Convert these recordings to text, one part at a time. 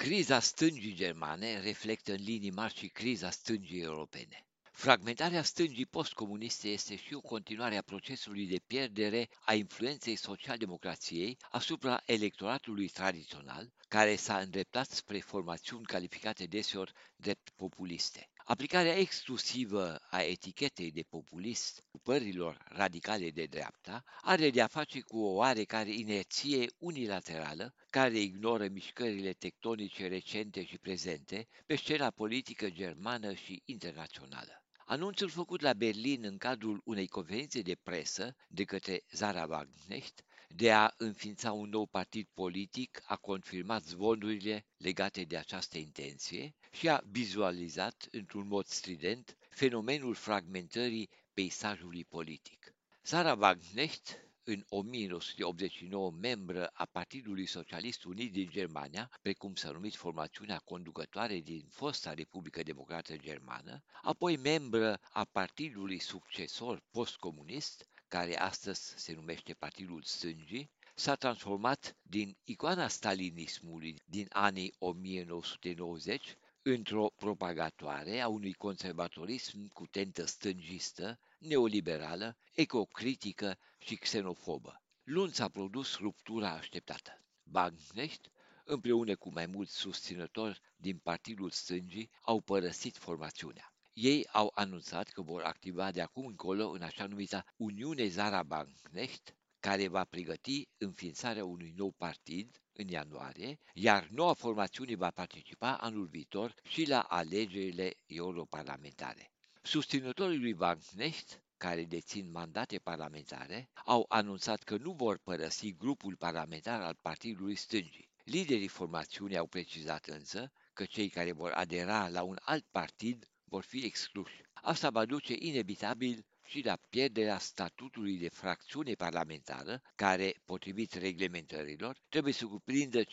Criza stângii germane reflectă în linii mari și criza stângii europene. Fragmentarea stângii postcomuniste este și o continuare a procesului de pierdere a influenței social-democrației asupra electoratului tradițional, care s-a îndreptat spre formațiuni calificate deseori drept populiste. Aplicarea exclusivă a etichetei de populist părilor radicale de dreapta are de a face cu o oarecare inerție unilaterală care ignoră mișcările tectonice recente și prezente pe scena politică germană și internațională. Anunțul făcut la Berlin în cadrul unei conferințe de presă de către Zara Wagenknecht de a înființa un nou partid politic a confirmat zvonurile legate de această intenție și a vizualizat într-un mod strident fenomenul fragmentării peisajului politic. Sara Wagenknecht, în 1989 membră a Partidului Socialist Unit din Germania, precum s-a numit formațiunea conducătoare din fosta Republică Democrată Germană, apoi membră a Partidului Succesor Postcomunist, care astăzi se numește Partidul Stângii, s-a transformat din icoana stalinismului din anii 1990 într-o propagatoare a unui conservatorism cu tentă stângistă, neoliberală, ecocritică și xenofobă. Luni s-a produs ruptura așteptată. Banknecht, împreună cu mai mulți susținători din Partidul Stângii, au părăsit formațiunea. Ei au anunțat că vor activa de acum încolo în așa numita Uniune Zara Banknecht, care va pregăti înființarea unui nou partid în ianuarie, iar noua formațiune va participa anul viitor și la alegerile europarlamentare. Susținătorii lui Banknecht, care dețin mandate parlamentare, au anunțat că nu vor părăsi grupul parlamentar al Partidului Stângii. Liderii formațiunii au precizat însă că cei care vor adera la un alt partid vor fi excluși. Asta va duce inevitabil și la pierderea statutului de fracțiune parlamentară, care, potrivit reglementărilor, trebuie să cuprindă 5%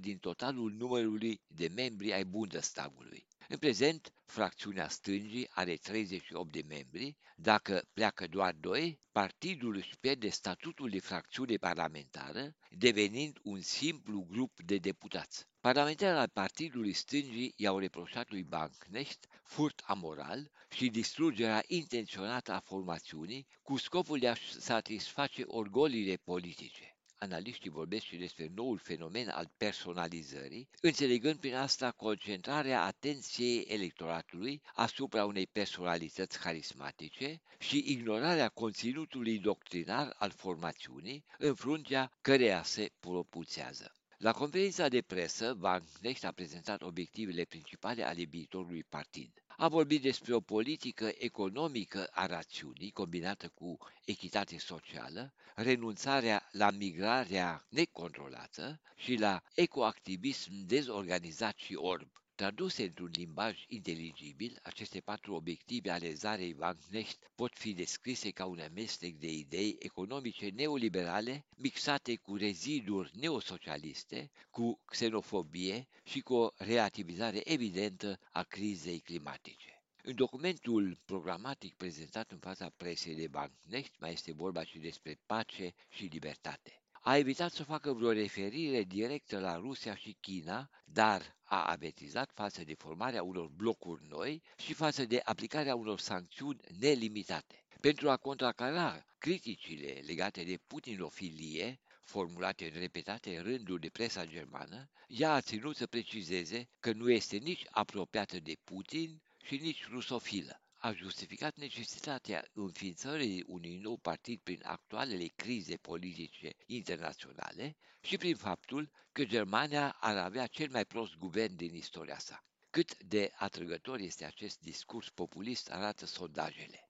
din totalul numărului de membri ai Bundestagului. În prezent, fracțiunea stângii are 38 de membri. Dacă pleacă doar doi, partidul își pierde statutul de fracțiune parlamentară, devenind un simplu grup de deputați. Parlamentarii al Partidului Stângii i-au reproșat lui Banknecht furt amoral și distrugerea intenționată a formațiunii cu scopul de a satisface orgolile politice. Analiștii vorbesc și despre noul fenomen al personalizării, înțelegând prin asta concentrarea atenției electoratului asupra unei personalități harismatice și ignorarea conținutului doctrinar al formațiunii în fruntea căreia se propulsează. La conferința de presă, Van Knecht a prezentat obiectivele principale ale viitorului partid. A vorbit despre o politică economică a rațiunii combinată cu echitate socială, renunțarea la migrarea necontrolată și la ecoactivism dezorganizat și orb. Traduse într-un limbaj inteligibil, aceste patru obiective ale Zarei Van Knecht pot fi descrise ca un amestec de idei economice neoliberale mixate cu reziduri neosocialiste, cu xenofobie și cu o relativizare evidentă a crizei climatice. În documentul programatic prezentat în fața presei de Van Knecht mai este vorba și despre pace și libertate a evitat să facă vreo referire directă la Rusia și China, dar a avertizat față de formarea unor blocuri noi și față de aplicarea unor sancțiuni nelimitate. Pentru a contracara criticile legate de putinofilie, formulate în repetate rânduri de presa germană, ea a ținut să precizeze că nu este nici apropiată de Putin și nici rusofilă a justificat necesitatea înființării unui nou partid prin actualele crize politice internaționale și prin faptul că Germania ar avea cel mai prost guvern din istoria sa. Cât de atrăgător este acest discurs populist arată sondajele.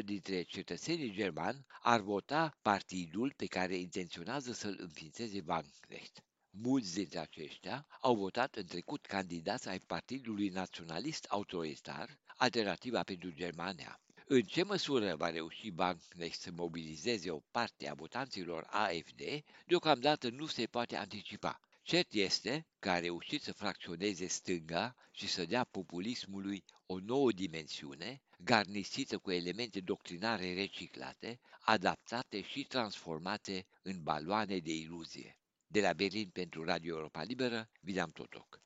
27% dintre cetățenii germani ar vota partidul pe care intenționează să-l înființeze Wagenknecht. Mulți dintre aceștia au votat în trecut candidați ai Partidului Naționalist Autoritar, Alternativa pentru Germania. În ce măsură va reuși Banknecht să mobilizeze o parte a votanților AFD, deocamdată nu se poate anticipa. Cert este că a reușit să fracționeze stânga și să dea populismului o nouă dimensiune, garnisită cu elemente doctrinare reciclate, adaptate și transformate în baloane de iluzie. De la Berlin pentru Radio Europa Liberă, Vidam Totoc.